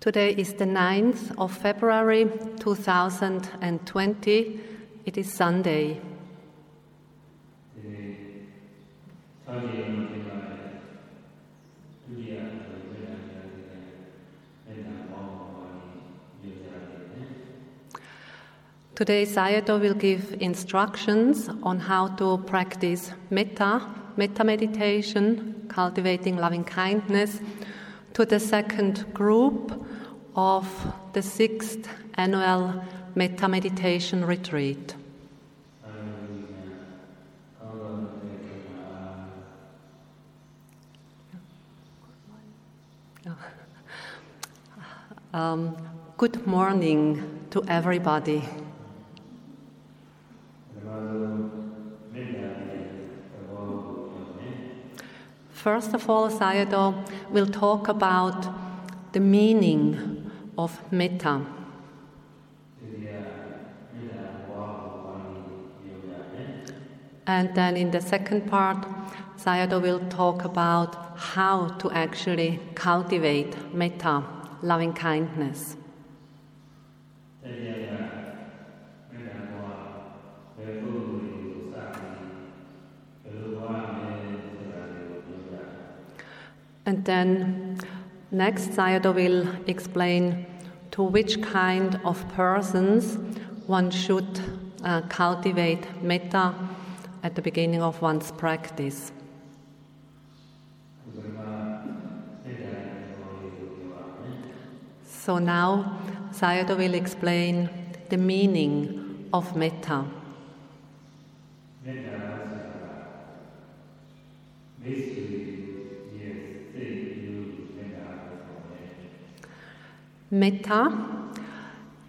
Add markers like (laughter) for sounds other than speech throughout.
Today is the 9th of February 2020. It is Sunday. Today, Sayadaw will give instructions on how to practice metta, metta meditation, cultivating loving kindness, to the second group of the sixth annual metta meditation retreat. (laughs) Um, good morning to everybody. First of all, Sayadaw will talk about the meaning of metta. And then in the second part, Sayadaw will talk about how to actually cultivate metta, loving kindness. And then next, Sayadaw will explain to which kind of persons one should uh, cultivate metta at the beginning of one's practice. So now Sayadaw will explain the meaning of metta. Metta,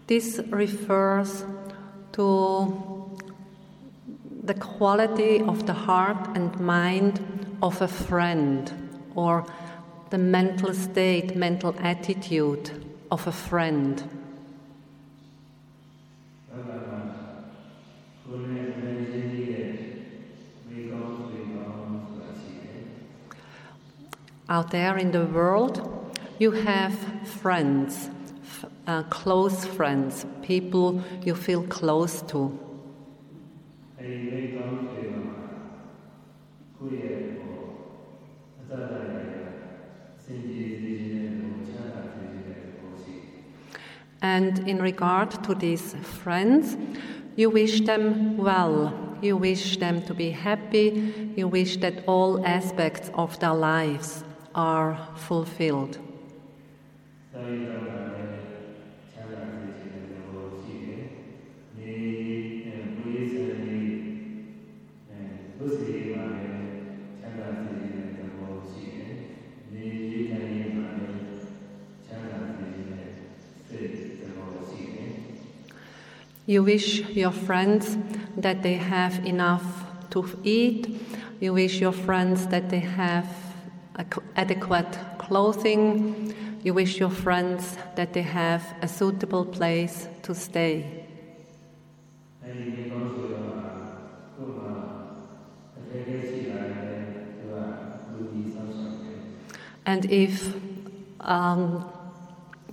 this refers to the quality of the heart and mind of a friend or the mental state, mental attitude of a friend. Out there in the world, you have friends, uh, close friends, people you feel close to. And in regard to these friends, you wish them well, you wish them to be happy, you wish that all aspects of their lives are fulfilled. You wish your friends that they have enough to eat. You wish your friends that they have adequate clothing. You wish your friends that they have a suitable place to stay. And if um,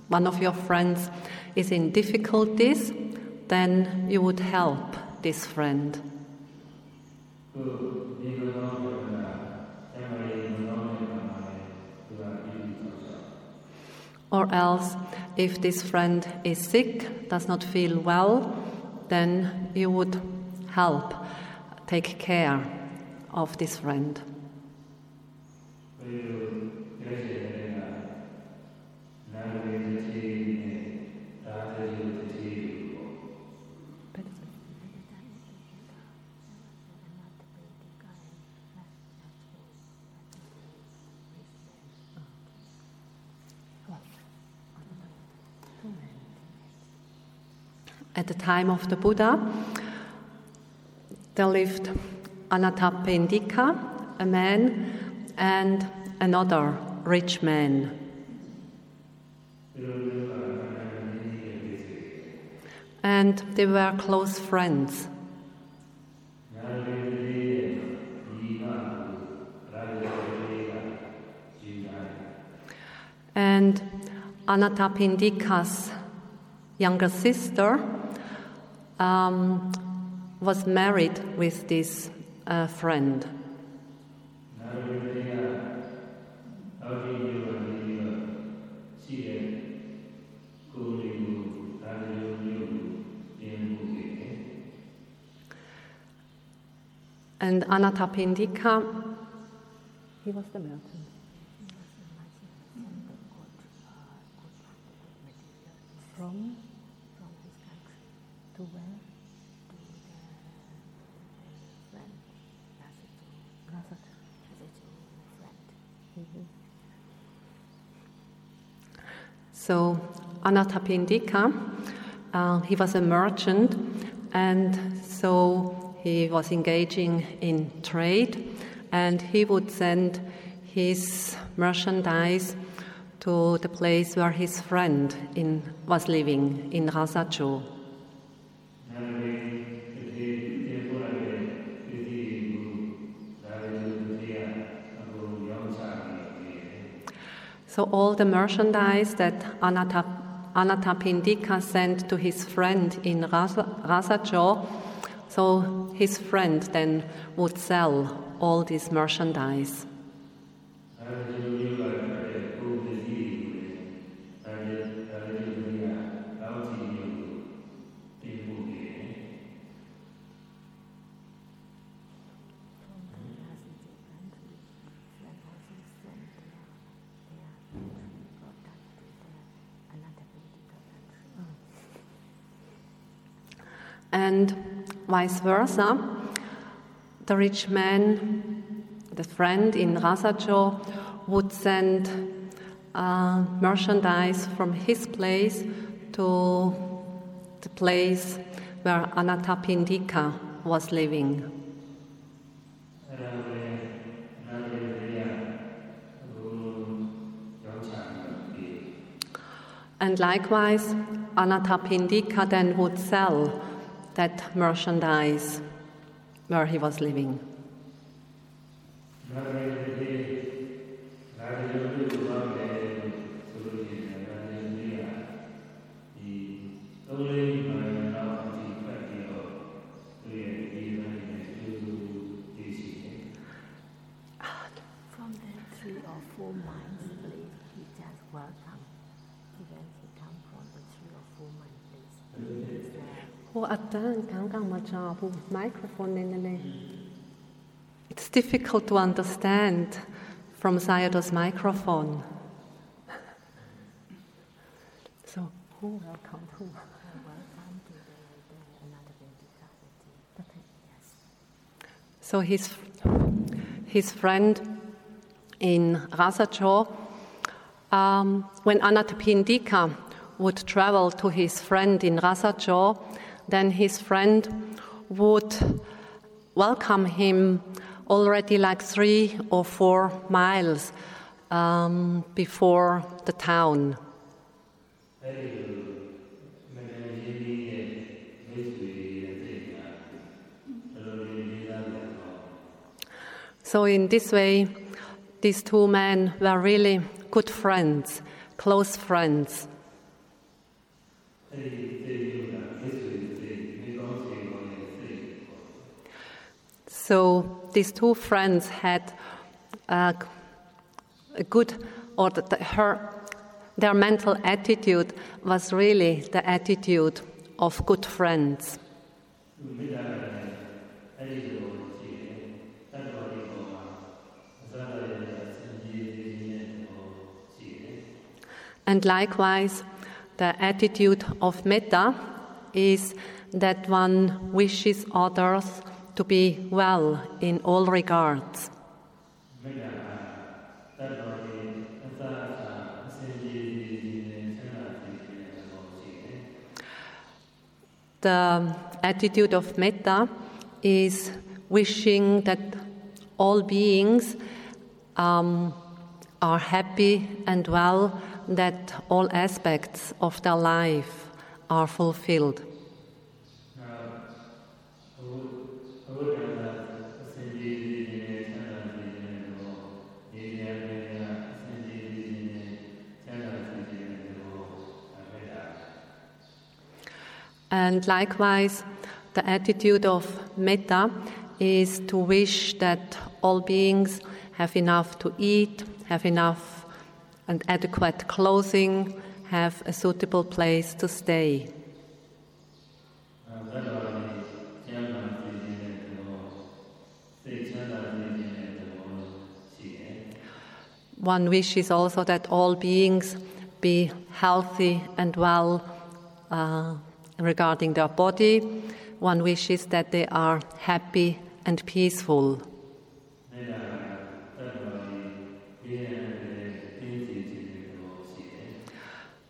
one of your friends is in difficulties, then you would help this friend. Or else, if this friend is sick, does not feel well, then you would help take care of this friend. Um, At the time of the Buddha, there lived Anathapindika, a man, and another rich man. And they were close friends. And Anathapindika's younger sister um, was married with this uh, friend. And Anathapindika, he was the merchant. From, from his country to where? To the friend, friend. So Anathapindika, uh, he was a merchant, and so he was engaging in trade, and he would send his merchandise to the place where his friend in, was living in Rasacho. So all the merchandise that Anathapindika sent to his friend in Rasacho, so his friend then would sell all this merchandise. Vice versa, the rich man, the friend in Rasacho, would send uh, merchandise from his place to the place where Anathapindika was living. And likewise, Anathapindika then would sell that merchandise where he was living. It's difficult to understand from Sayadaw's microphone. So, who welcome who? Welcome to the, the another Yes. So his, his friend in Rasacho, um, when Anathapindika would travel to his friend in Rasacho, then his friend would welcome him already like three or four miles um, before the town. So, in this way, these two men were really good friends, close friends. So these two friends had uh, a good, or the, her, their mental attitude was really the attitude of good friends. And likewise, the attitude of metta is that one wishes others to be well in all regards. The attitude of metta is wishing that all beings um, are happy and well, that all aspects of their life are fulfilled. And likewise, the attitude of metta is to wish that all beings have enough to eat, have enough and adequate clothing, have a suitable place to stay. One wish is also that all beings be healthy and well uh, regarding their body, one wishes that they are happy and peaceful.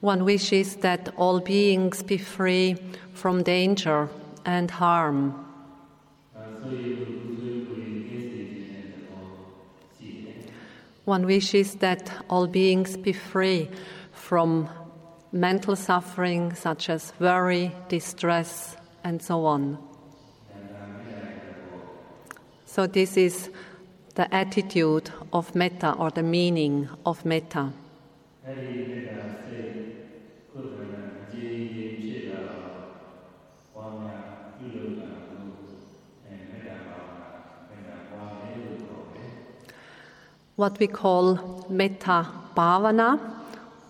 One wishes that all beings be free from danger and harm. One wishes that all beings be free from mental suffering such as worry, distress, and so on. So, this is the attitude of metta or the meaning of metta. What we call metta bhavana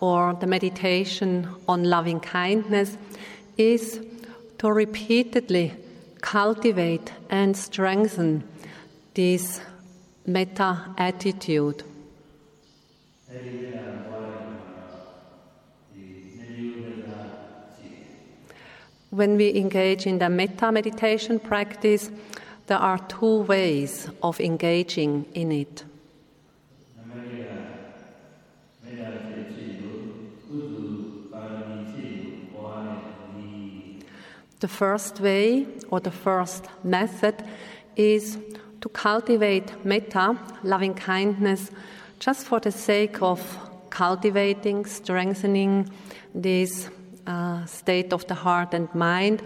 or the meditation on loving kindness is to repeatedly cultivate and strengthen this metta attitude. When we engage in the metta meditation practice, there are two ways of engaging in it. The first way or the first method is to cultivate metta, loving kindness, just for the sake of cultivating, strengthening this uh, state of the heart and mind,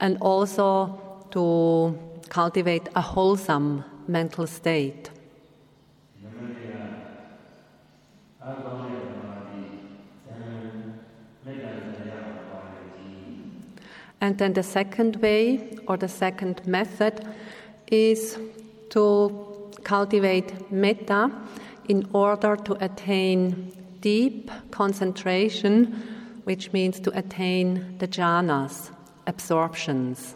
and also to cultivate a wholesome mental state. And then the second way or the second method is to cultivate metta in order to attain deep concentration, which means to attain the jhanas, absorptions.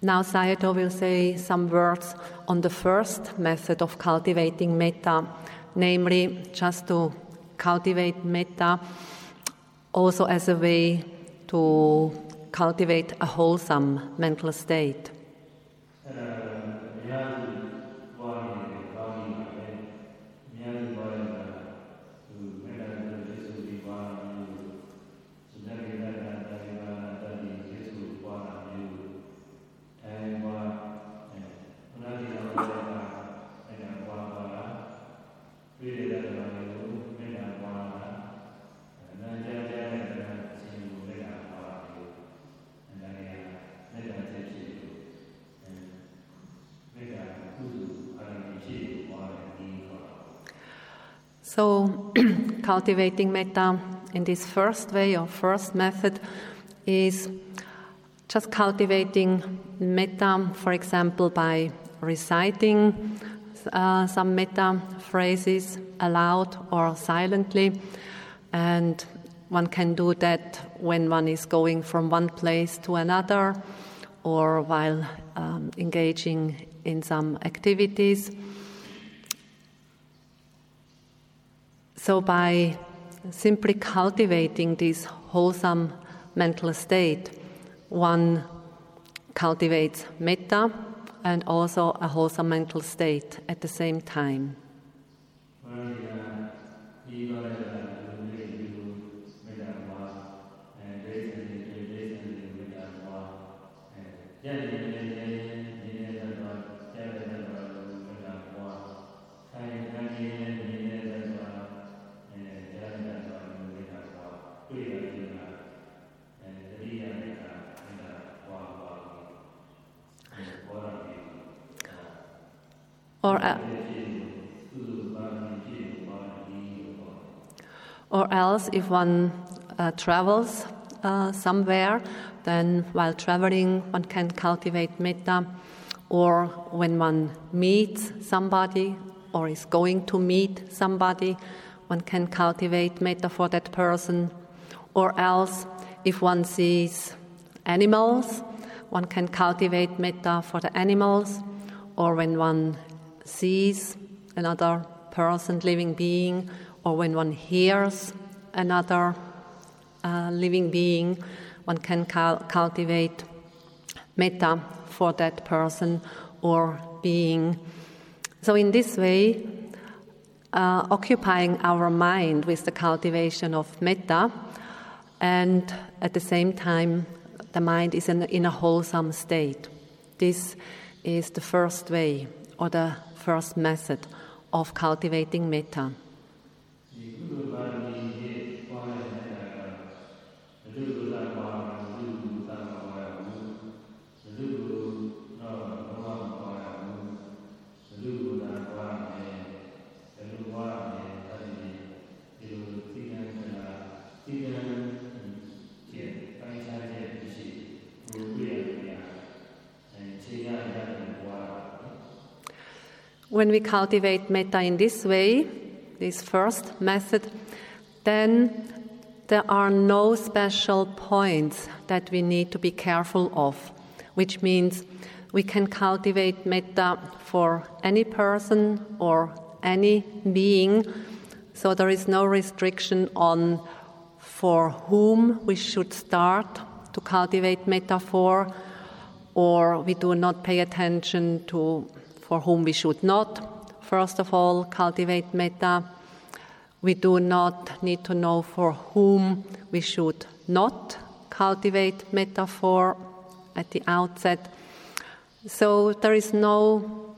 Now Sayadaw will say some words on the first method of cultivating metta, namely just to cultivate metta also as a way to cultivate a wholesome mental state. အဲ့ cultivating metta in this first way or first method is just cultivating metta, for example, by reciting uh, some metta phrases aloud or silently. And one can do that when one is going from one place to another or while um, engaging in some activities. So, by simply cultivating this wholesome mental state, one cultivates metta and also a wholesome mental state at the same time. ဘု or, uh, or else if one uh, travels uh, somewhere, then while traveling, one can cultivate metta, or when one meets somebody or is going to meet somebody, one can cultivate metta for that person, or else if one sees animals, one can cultivate metta for the animals, or when one sees another person, living being, or when one hears another uh, living being, one can cal- cultivate metta for that person or being. So, in this way, uh, occupying our mind with the cultivation of metta, and at the same time, the mind is in, in a wholesome state. This is the first way or the first method of cultivating metta. When we cultivate metta in this way, this first method, then there are no special points that we need to be careful of, which means we can cultivate metta for any person or any being, so there is no restriction on for whom we should start to cultivate metta for, or we do not pay attention to for whom we should not, first of all, cultivate metta. We do not need to know for whom we should not cultivate metta for at the outset. So there is no,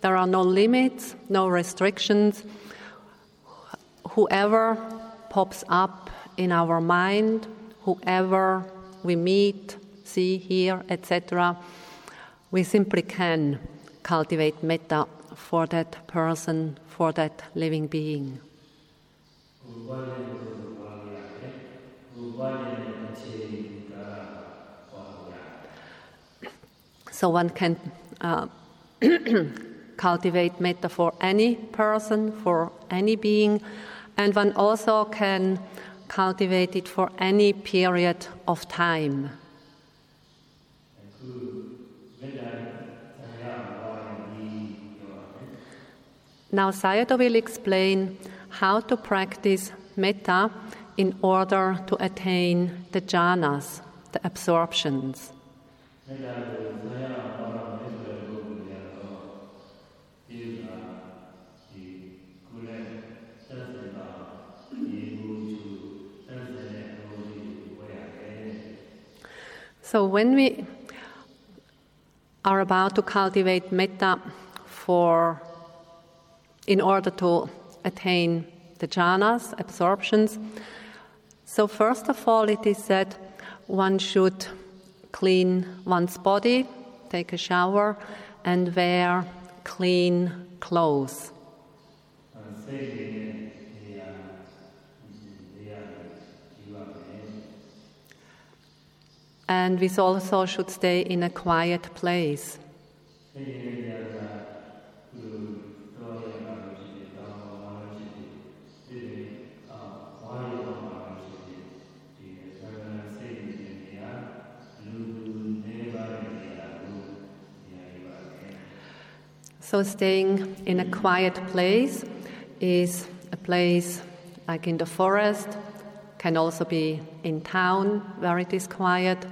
there are no limits, no restrictions. Whoever pops up in our mind, whoever we meet, see, hear, etc., we simply can cultivate metta for that person, for that living being. So one can uh, (coughs) cultivate metta for any person, for any being, and one also can cultivate it for any period of time. Now Sayadaw will explain how to practice metta in order to attain the jhanas, the absorptions. So when we are about to cultivate metta for in order to attain the jhanas, absorptions. So, first of all, it is said one should clean one's body, take a shower, and wear clean clothes. And we also should stay in a quiet place. So, staying in a quiet place is a place like in the forest, can also be in town where it is quiet.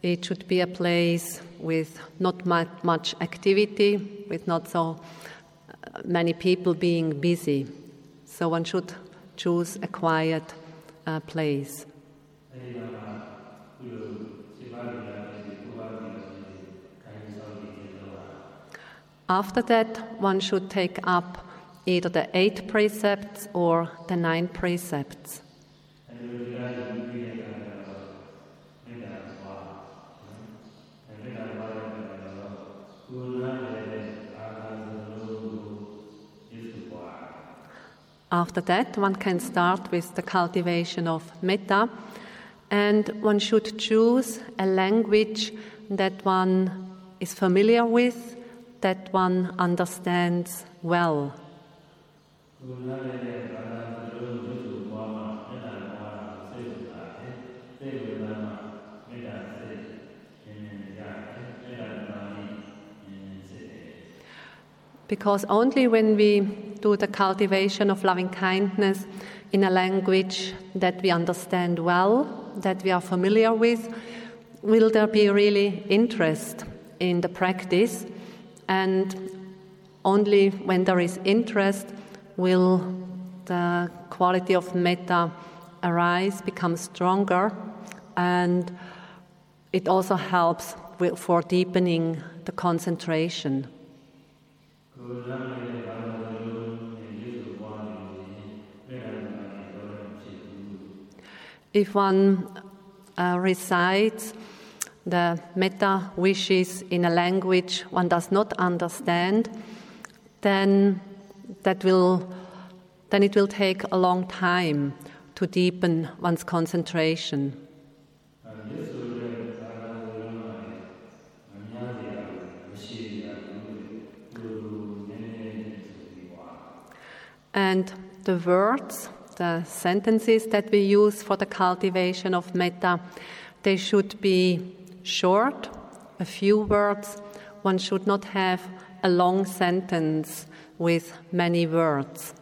It should be a place with not much, activity, with not so uh, many people being busy. So, one should choose a quiet uh, place. အဲ After that, one should take up either the eight precepts or the nine precepts. After that, one can start with the cultivation of metta, and one should choose a language that one is familiar with that one understands well. Because only when we do the cultivation of loving kindness in a language that we understand well, that we are familiar with, will there be really interest in the practice and only when there is interest will the quality of metta arise, become stronger, and it also helps for deepening the concentration. If one uh, recites the metta wishes in a language one does not understand, then that will then it will take a long time to deepen one's concentration. And the words, the sentences that we use for the cultivation of metta, they should be short, a few words. One should not have a long sentence with many words.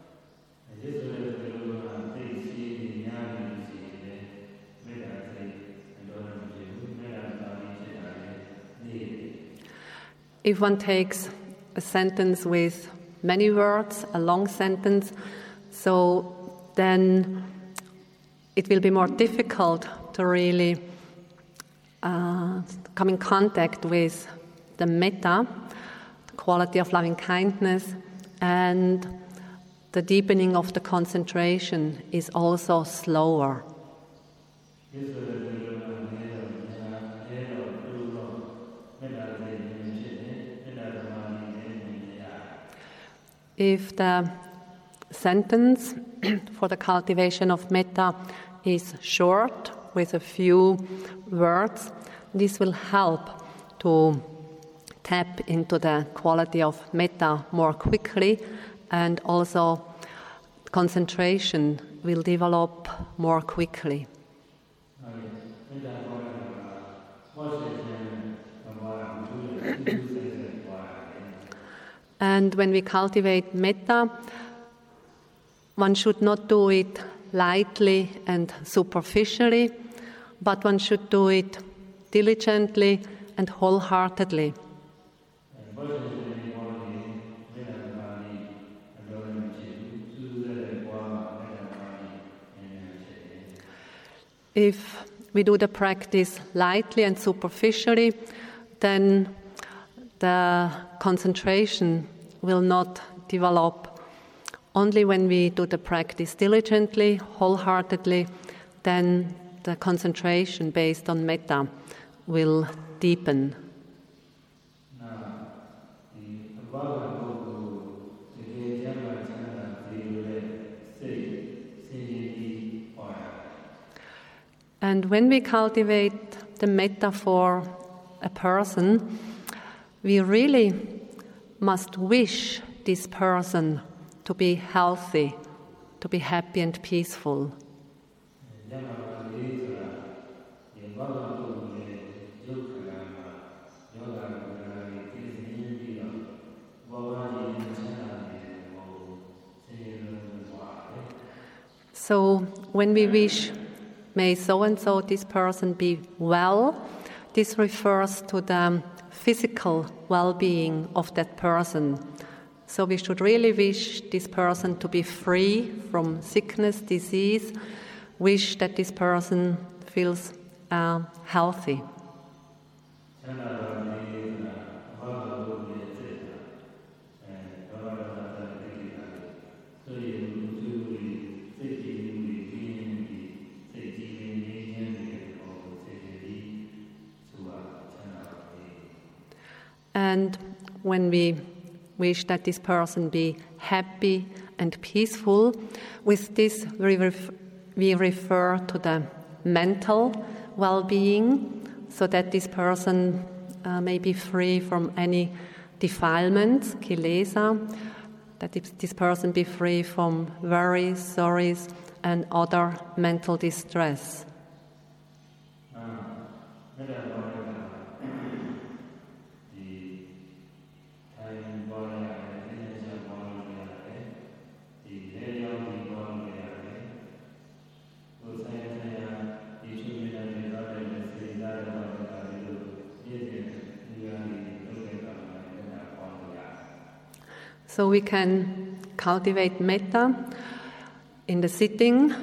If one takes a sentence with many words, a long sentence, so then it will be more difficult to really uh, come in contact with the metta, the quality of loving kindness, and the deepening of the concentration is also slower. If the sentence (clears throat) for the cultivation of metta is short, with a few words. This will help to tap into the quality of metta more quickly and also concentration will develop more quickly. and when we cultivate metta, one should not do it lightly and superficially but one should do it diligently and wholeheartedly. If we do the practice lightly and superficially, then the concentration will not develop. Only when we do the practice diligently, wholeheartedly, then the concentration based on metta will deepen. And when we cultivate the metta for a person, we really must wish this person to be healthy, to be happy and peaceful. So when we wish, may so and so this person be well, this refers to the physical well being of that person. So we should really wish this person to be free from sickness, disease, wish that this person feels uh, healthy. And when we wish that this person be happy and peaceful, with this we, we refer to the mental well being, so that this person uh, may be free from any defilements, kilesa, that this person be free from worries, sorries, and other mental distress. မေ So we can cultivate metta in the sitting,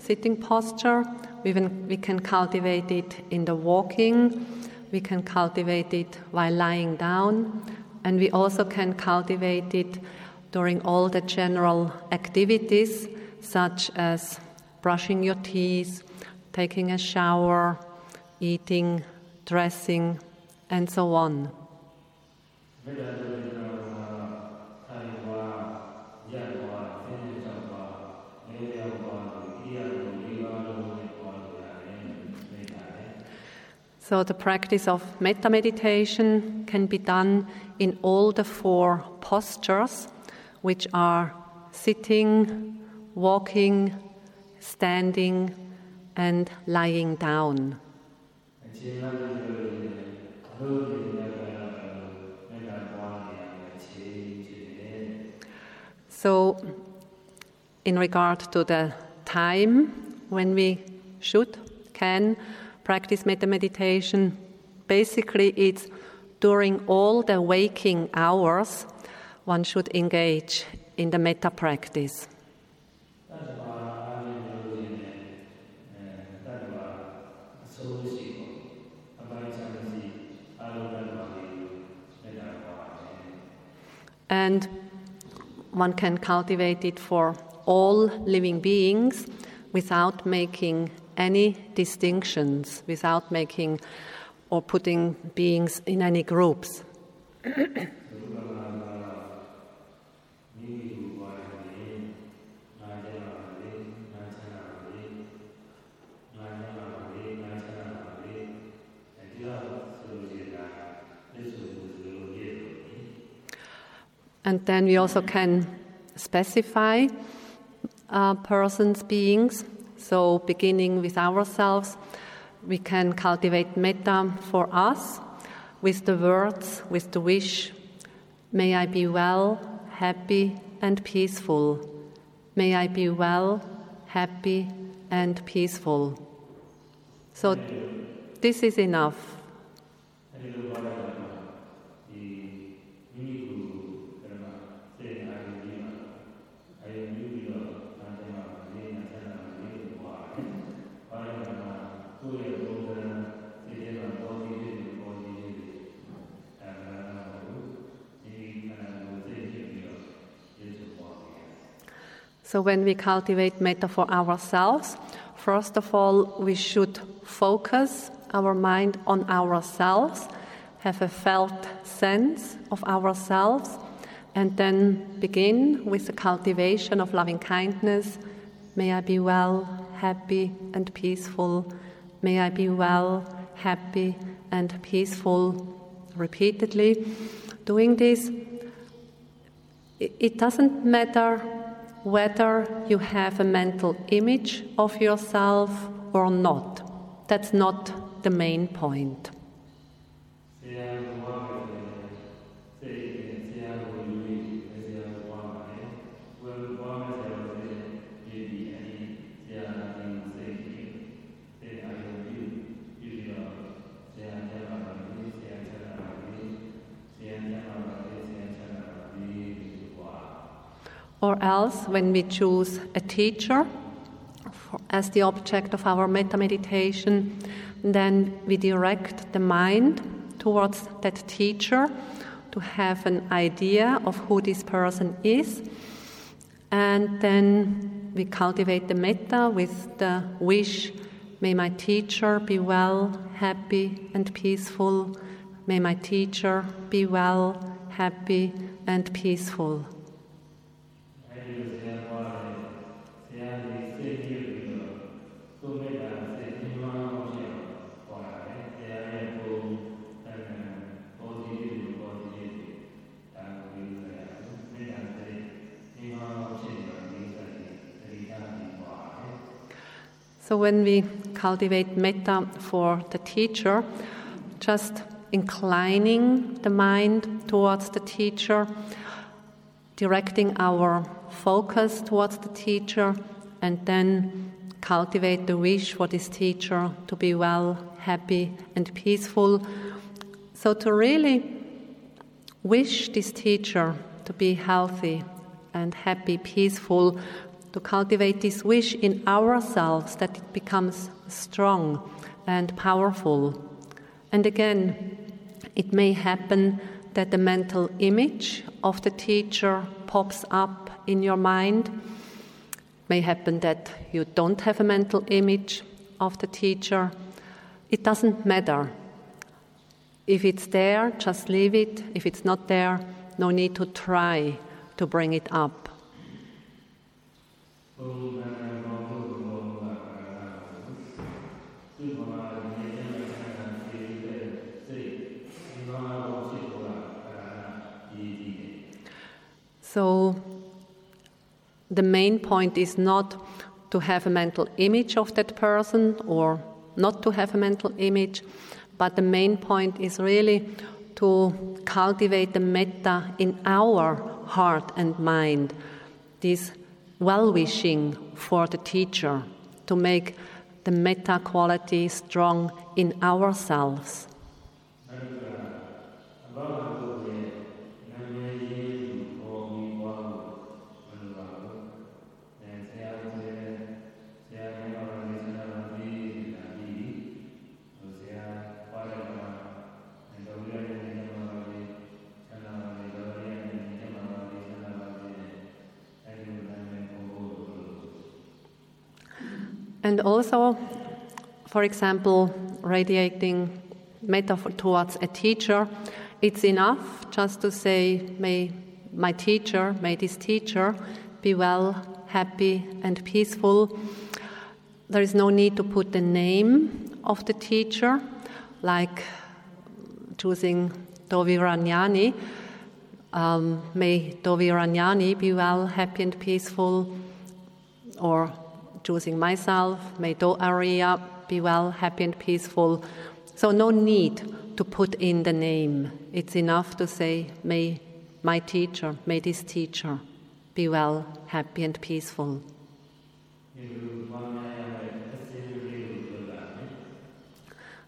sitting posture. We can, we can cultivate it in the walking. We can cultivate it while lying down. And we also can cultivate it during all the general activities, such as brushing your teeth, taking a shower, eating, dressing, and so on. So, the practice of metta meditation can be done in all the four postures, which are sitting, walking, standing, and lying down. So, in regard to the time when we should, can, practice metta meditation. Basically, it's during all the waking hours one should engage in the metta practice. And one can cultivate it for all living beings without making any distinctions, without making or putting beings in any groups. And then we also can specify uh, persons, beings. So, beginning with ourselves, we can cultivate metta for us with the words, with the wish May I be well, happy, and peaceful. May I be well, happy, and peaceful. So, this is enough. So, when we cultivate metta for ourselves, first of all, we should focus our mind on ourselves, have a felt sense of ourselves, and then begin with the cultivation of loving kindness. May I be well, happy, and peaceful. May I be well, happy, and peaceful. Repeatedly doing this it it doesn't matter whether you have a mental image of yourself or not. That's not the main point. ။ Or else, when we choose a teacher as the object of our metta meditation, then we direct the mind towards that teacher to have an idea of who this person is. And then we cultivate the metta with the wish may my teacher be well, happy, and peaceful. May my teacher be well, happy, and peaceful. So when we cultivate metta for the teacher, just inclining the mind towards the teacher, directing our focus towards the teacher, and then cultivate the wish for this teacher to be well, happy, and peaceful. So, to really wish this teacher to be healthy and happy, peaceful, to cultivate this wish in ourselves that it becomes strong and powerful. And again, it may happen that the mental image of the teacher pops up in your mind. It may happen that you don't have a mental image of the teacher. It doesn't matter. If it's there, just leave it. If it's not there, no need to try to bring it up. So, the main point is not to have a mental image of that person or not to have a mental image, but the main point is really to cultivate the metta in our heart and mind, this well wishing for the teacher, to make the metta quality strong in ourselves. And also, for example, radiating metaphor towards a teacher, it's enough just to say, may my teacher, may this teacher be well, happy, and peaceful. There is no need to put the name of the teacher, like choosing Dovi Ranyani. Um, may Dovi Ranyani be well, happy, and peaceful, or choosing myself. May Do Arya be well, happy, and peaceful. So, no need to put in the name. It's enough to say, May my teacher, may this teacher be well, happy, and peaceful.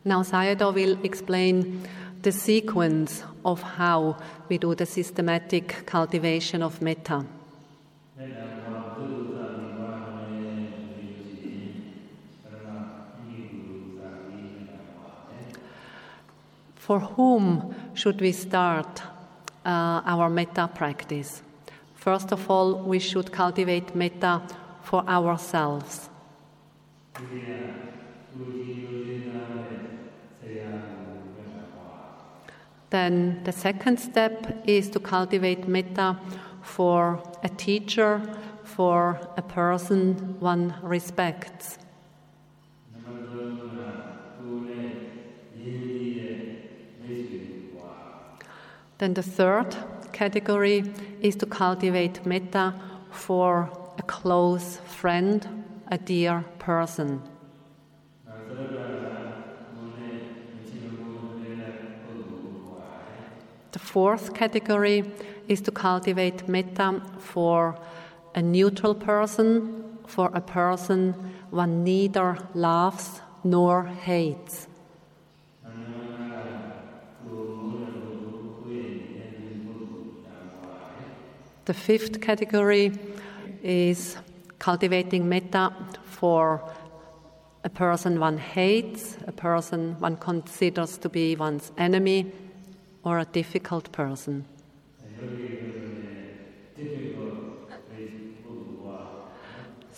Now, Sayadaw will explain the sequence of how we do the systematic cultivation of metta. For whom should we start uh, our metta practice? First of all, we should cultivate metta for ourselves. Then the second step is to cultivate metta for a teacher, for a person one respects. Then the third category is to cultivate metta for a close friend, a dear person. The fourth category is to cultivate metta for a neutral person, for a person one neither loves nor hates. The fifth category is cultivating metta for a person one hates, a person one considers to be one's enemy, or a difficult person.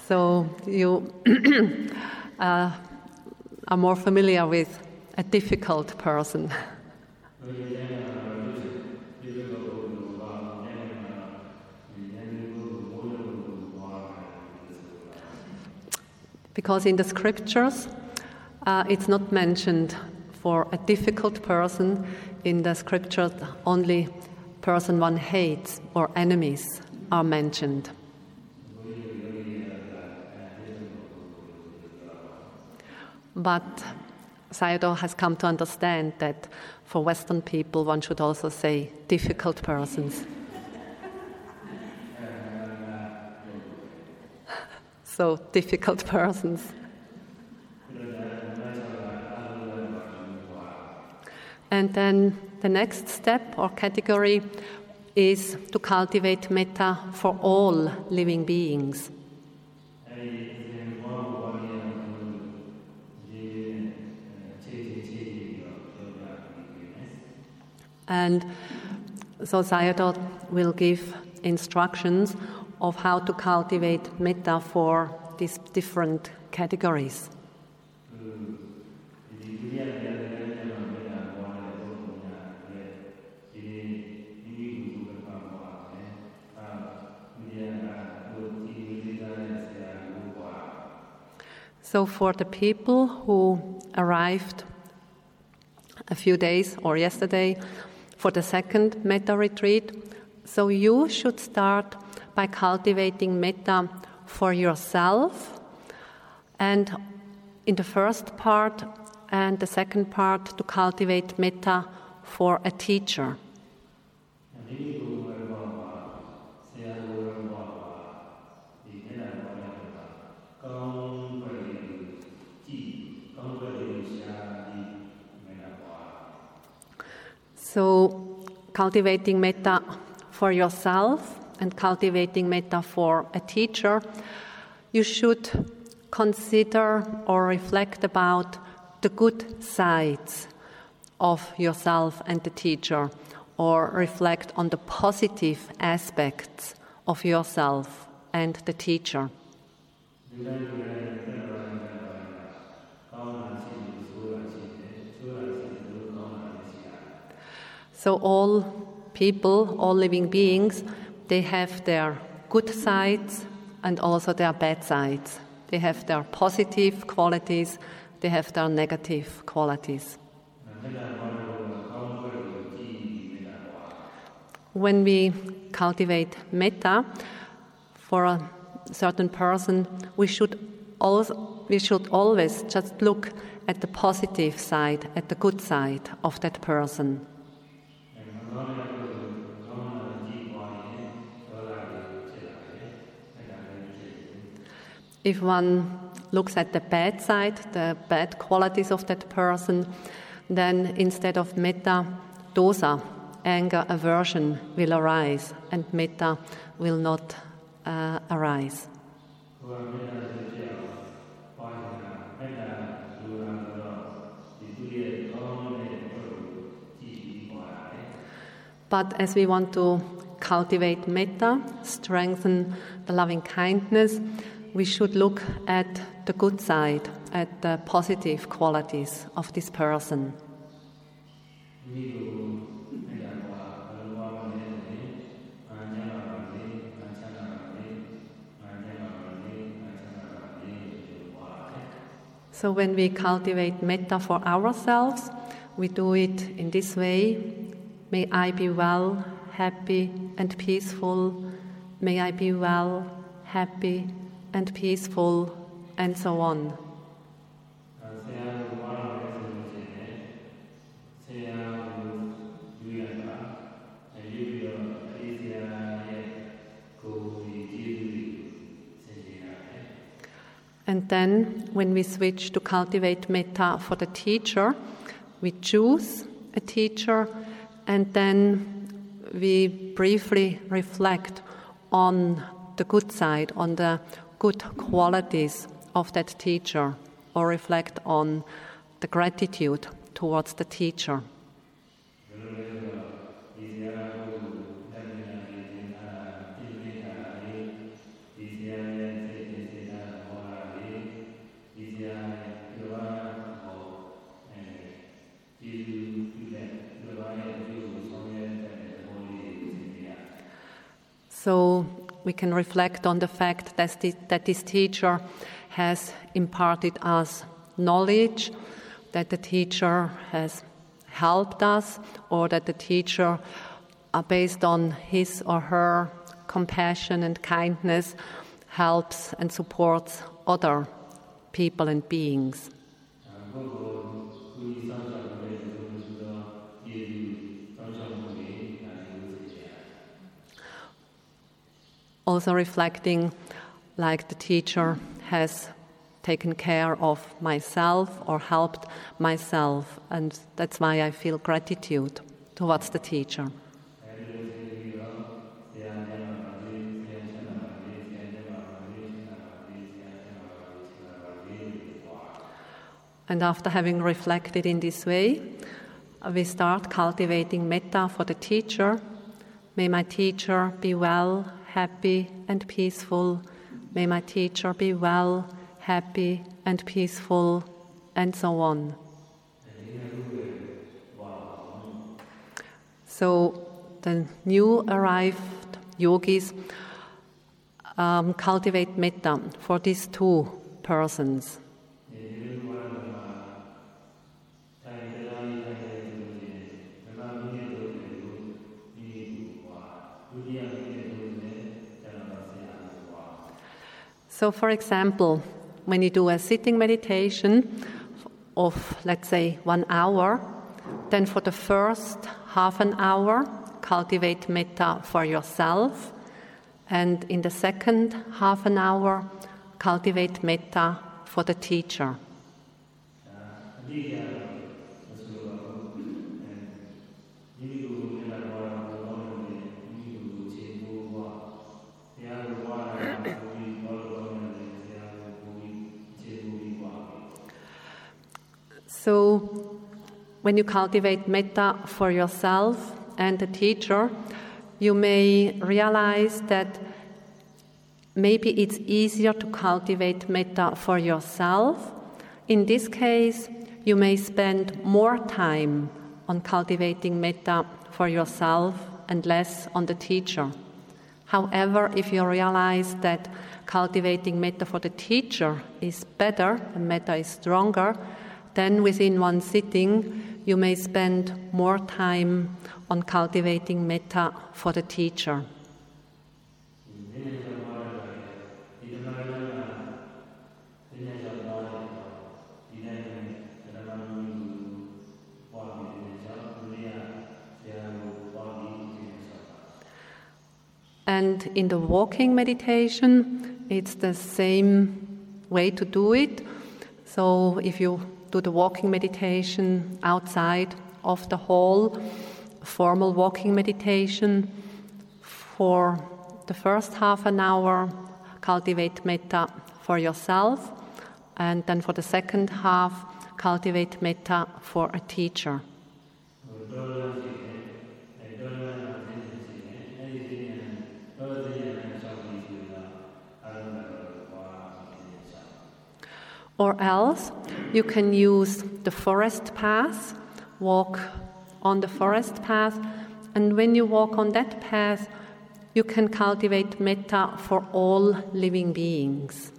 So you (coughs) uh, are more familiar with a difficult person. Because in the scriptures uh, it's not mentioned for a difficult person. In the scriptures, only person one hates or enemies are mentioned. But Sayadaw has come to understand that for Western people, one should also say difficult persons. So, difficult persons. And then the next step or category is to cultivate metta for all living beings. And so Sayadaw will give instructions of how to cultivate metta for these different categories. So, for the people who arrived a few days or yesterday for the second metta retreat, so you should start by cultivating metta for yourself and in the first part and the second part to cultivate metta for a teacher. So, cultivating metta for yourself and cultivating metta for a teacher, you should consider or reflect about the good sides of yourself and the teacher, or reflect on the positive aspects of yourself and the teacher. So, all people, all living beings, they have their good sides and also their bad sides. They have their positive qualities, they have their negative qualities. When we cultivate metta for a certain person, we should, we should always just look at the positive side, at the good side of that person. If one looks at the bad side, the bad qualities of that person, then instead of metta, dosa, anger, aversion will arise, and metta will not uh, arise. But as we want to cultivate metta, strengthen the loving kindness, we should look at the good side, at the positive qualities of this person. So, when we cultivate metta for ourselves, we do it in this way May I be well, happy, and peaceful. May I be well, happy, and peaceful, and so on. And then, when we switch to cultivate metta for the teacher, we choose a teacher and then we briefly reflect on the good side, on the good qualities of that teacher, or reflect on the gratitude towards the teacher. Can reflect on the fact that, the, that this teacher has imparted us knowledge, that the teacher has helped us, or that the teacher, uh, based on his or her compassion and kindness, helps and supports other people and beings. also reflecting like the teacher has taken care of myself or helped myself. And that's why I feel gratitude towards the teacher. And after having reflected in this way, we start cultivating metta for the teacher. May my teacher be well, happy, and peaceful. May my teacher be well, happy, and peaceful, and so on. So the new arrived yogis um, cultivate metta for these two persons. So, for example, when you do a sitting meditation of, let's say, one hour, then for the first half an hour, cultivate metta for yourself. And in the second half an hour, cultivate metta for the teacher. Uh, the, uh So, when you cultivate metta for yourself and the teacher, you may realize that maybe it's easier to cultivate metta for yourself. In this case, you may spend more time on cultivating metta for yourself and less on the teacher. However, if you realize that cultivating metta for the teacher is better and metta is stronger, then within one sitting, you may spend more time on cultivating metta for the teacher. And in the walking meditation, it's the same way to do it. So if you do the walking meditation outside of the hall, formal walking meditation for the first half an hour, cultivate metta for yourself, and then for the second half, cultivate metta for a teacher. Or else, you can use the forest path, walk on the forest path, and when you walk on that path, you can cultivate metta for all living beings.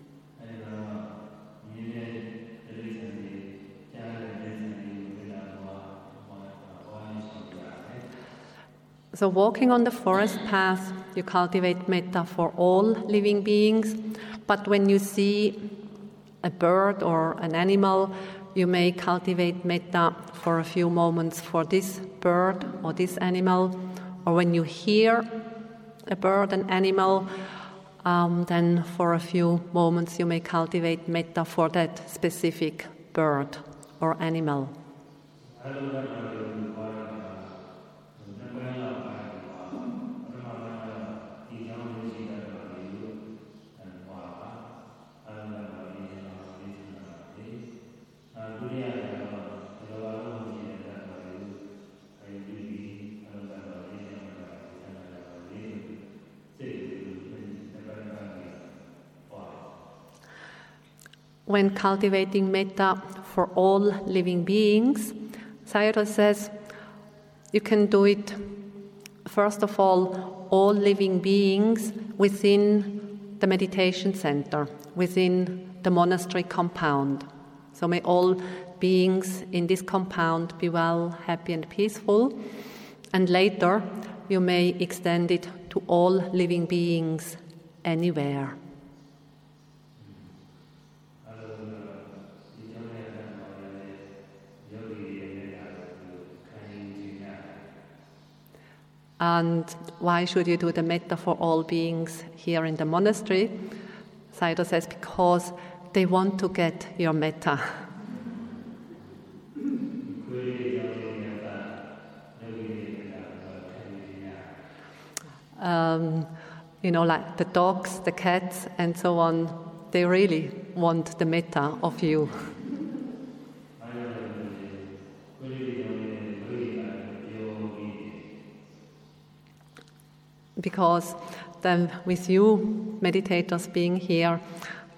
So, walking on the forest path, you cultivate metta for all living beings. But when you see a bird or an animal, you may cultivate metta for a few moments for this bird or this animal, or when you hear a bird, an animal, um, then for a few moments you may cultivate metta for that specific bird or animal. When cultivating metta for all living beings, Sayadaw says you can do it, first of all, all living beings within the meditation center, within the monastery compound. So may all beings in this compound be well, happy, and peaceful. And later, you may extend it to all living beings anywhere. And why should you do the metta for all beings here in the monastery? Sayadaw says, because they want to get your metta. Um, you know, like the dogs, the cats, and so on, they really want the metta of you. Because then, with you meditators being here,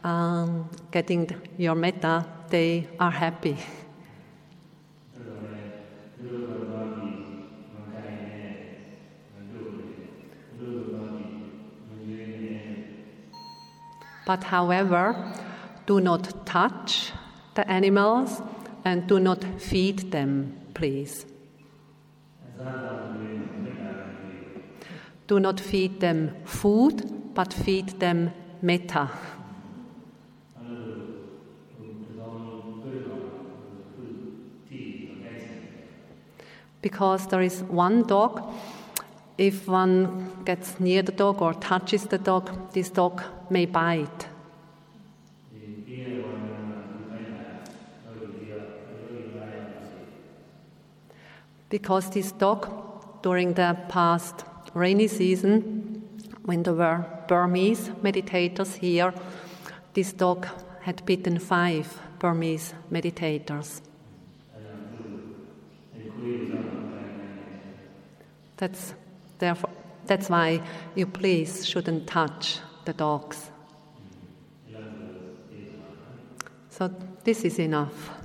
um, getting your metta, they are happy. But however, do not touch the animals and do not feed them, please. Do not feed them food, but feed them metta. Because there is one dog, if one gets near the dog or touches the dog, this dog may bite. Because this dog, during the past rainy season, when there were Burmese meditators here, this dog had bitten five Burmese meditators. That's therefore that's why you please shouldn't touch the dogs. So this is enough.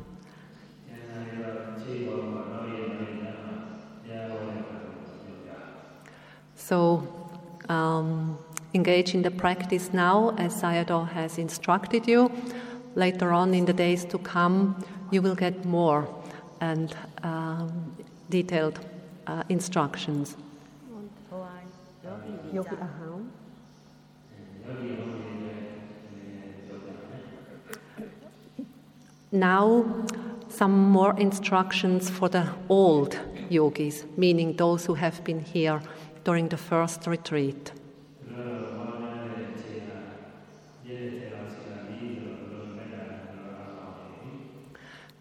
So um, engage in the practice now as Sayadaw has instructed you. Later on in the days to come, you will get more and um, detailed uh, instructions. Now, some more instructions for the old yogis, meaning those who have been here during the first retreat.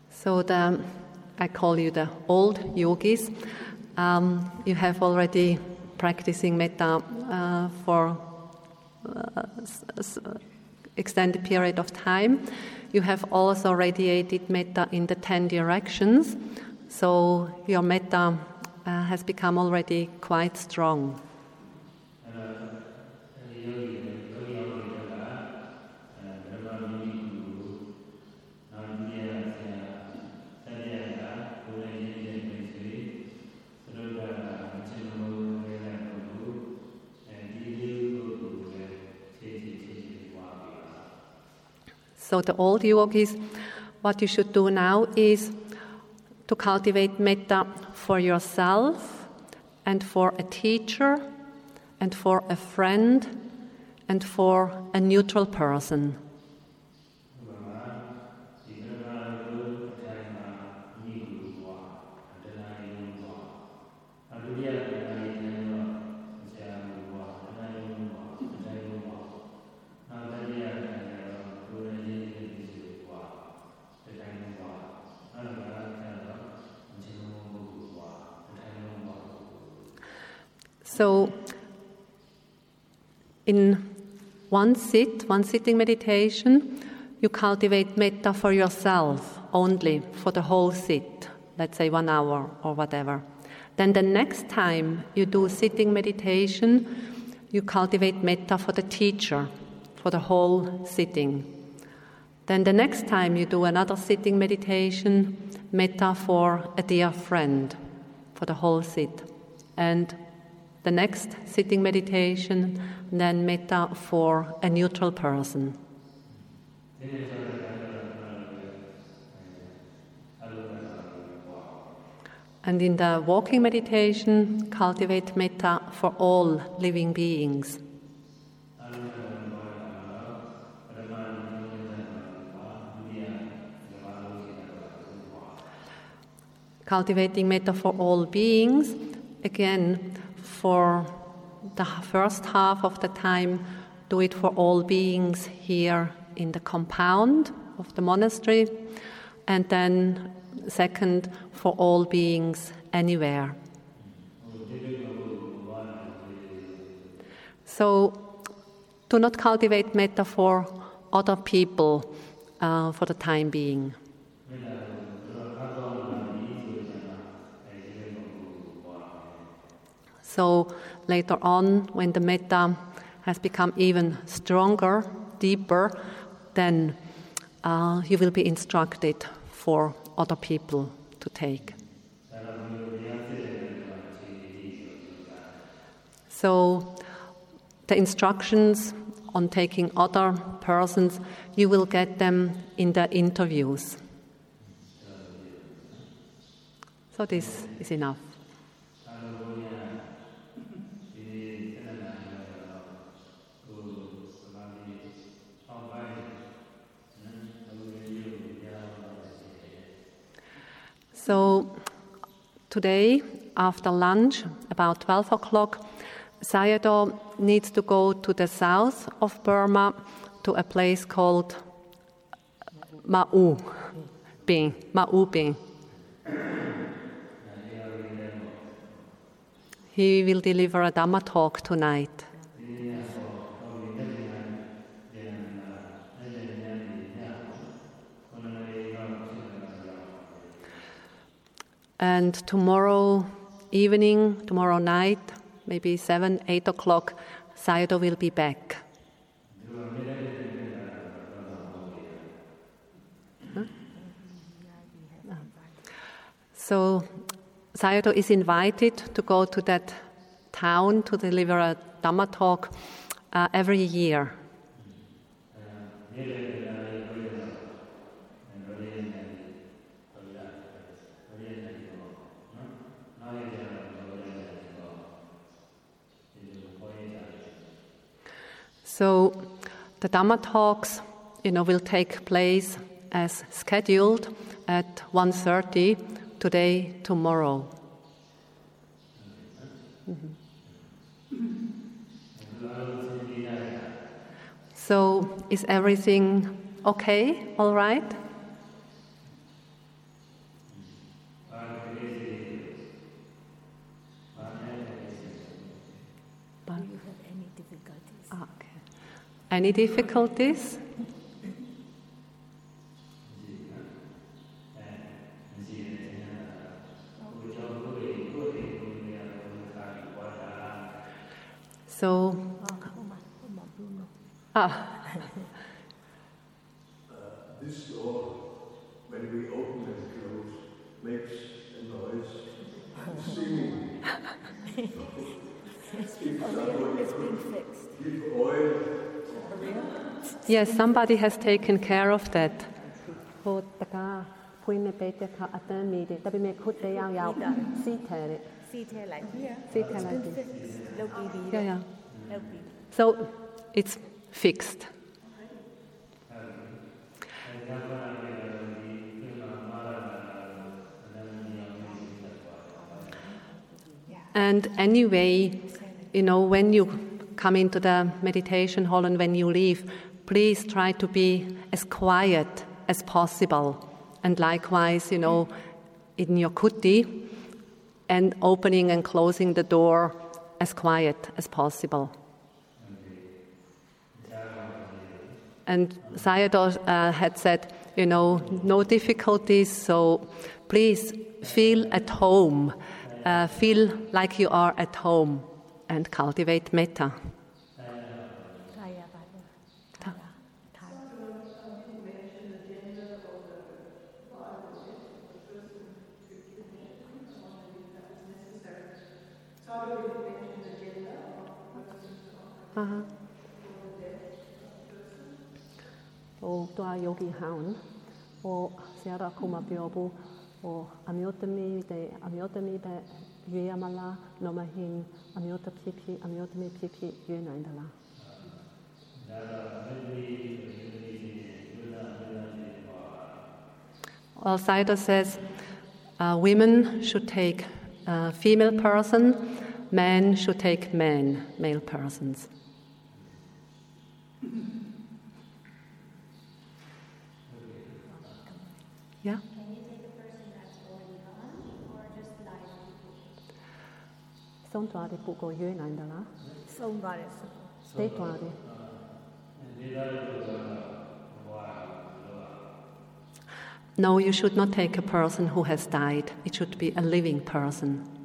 So the, I call you the old yogis. Um, you have already practicing metta uh, for uh, extended period of time. You have also radiated metta in the ten directions, so your metta uh, has become already quite strong. So, the old yogis, what you should do now is to cultivate metta for yourself and for a teacher and for a friend and for a neutral person. So, in one sit, one sitting meditation, you cultivate metta for yourself only for the whole sit, let's say one hour or whatever. Then the next time you do sitting meditation, you cultivate metta for the teacher for the whole sitting. Then the next time you do another sitting meditation, metta for a dear friend for the whole sit. And the next sitting meditation, then metta for a neutral person. And in the walking meditation, cultivate metta for all living beings. Cultivating metta for all beings, again, for the first half of the time, do it for all beings here in the compound of the monastery, and then second for all beings anywhere. So, do not cultivate metta for other people uh, for the time being. So later on, when the metta has become even stronger, deeper, then uh, you will be instructed for other people to take. So the instructions on taking other persons, you will get them in the interviews. So this is enough. So today, after lunch, about 12 o'clock, Sayadaw needs to go to the south of Burma to a place called Ma'u Bing. Maubin. He will deliver a Dhamma talk tonight. And tomorrow evening, tomorrow night, maybe 7, 8 o'clock, Sayadaw will be back. So Sayadaw is invited to go to that town to deliver a Dhamma talk uh, every year. So the Dhamma talks, you know, will take place as scheduled at 1:30 today, tomorrow. Mm-hmm. So is everything okay? All right? Do you have any difficulties? Ah, Okay. Any difficulties? Yes, somebody has taken care of that. So it's fixed. And anyway, you know, when you come into the meditation hall and when you leave, please try to be as quiet as possible. And likewise, you know, in your kuti, and opening and closing the door as quiet as possible. And Sayadaw uh, had said, you know, no difficulties, so please feel at home, uh, feel like you are at home, and cultivate metta. Uh-huh. o tua yogi haun o seara kuma biobu o amiotami de amiotami de yue amala no mahin amiota pipi amiotami pipi yue na dala Well, Saida says uh, women should take a female person men should take men, male persons. Yeah? Sånt var det på Gojönanda, va? Sånt var det. Det var det. No, you should not take a person who has died. It should be a living person.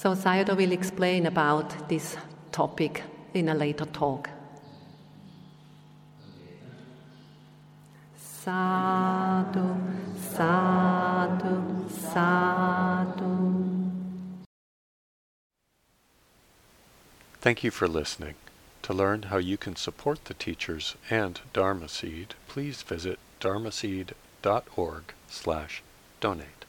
So Sayadaw will explain about this topic in a later talk. Sadhu, sadhu, sadhu. Thank you for listening. To learn how you can support the teachers and Dharma Seed, please visit dharmaseed.org slash donate.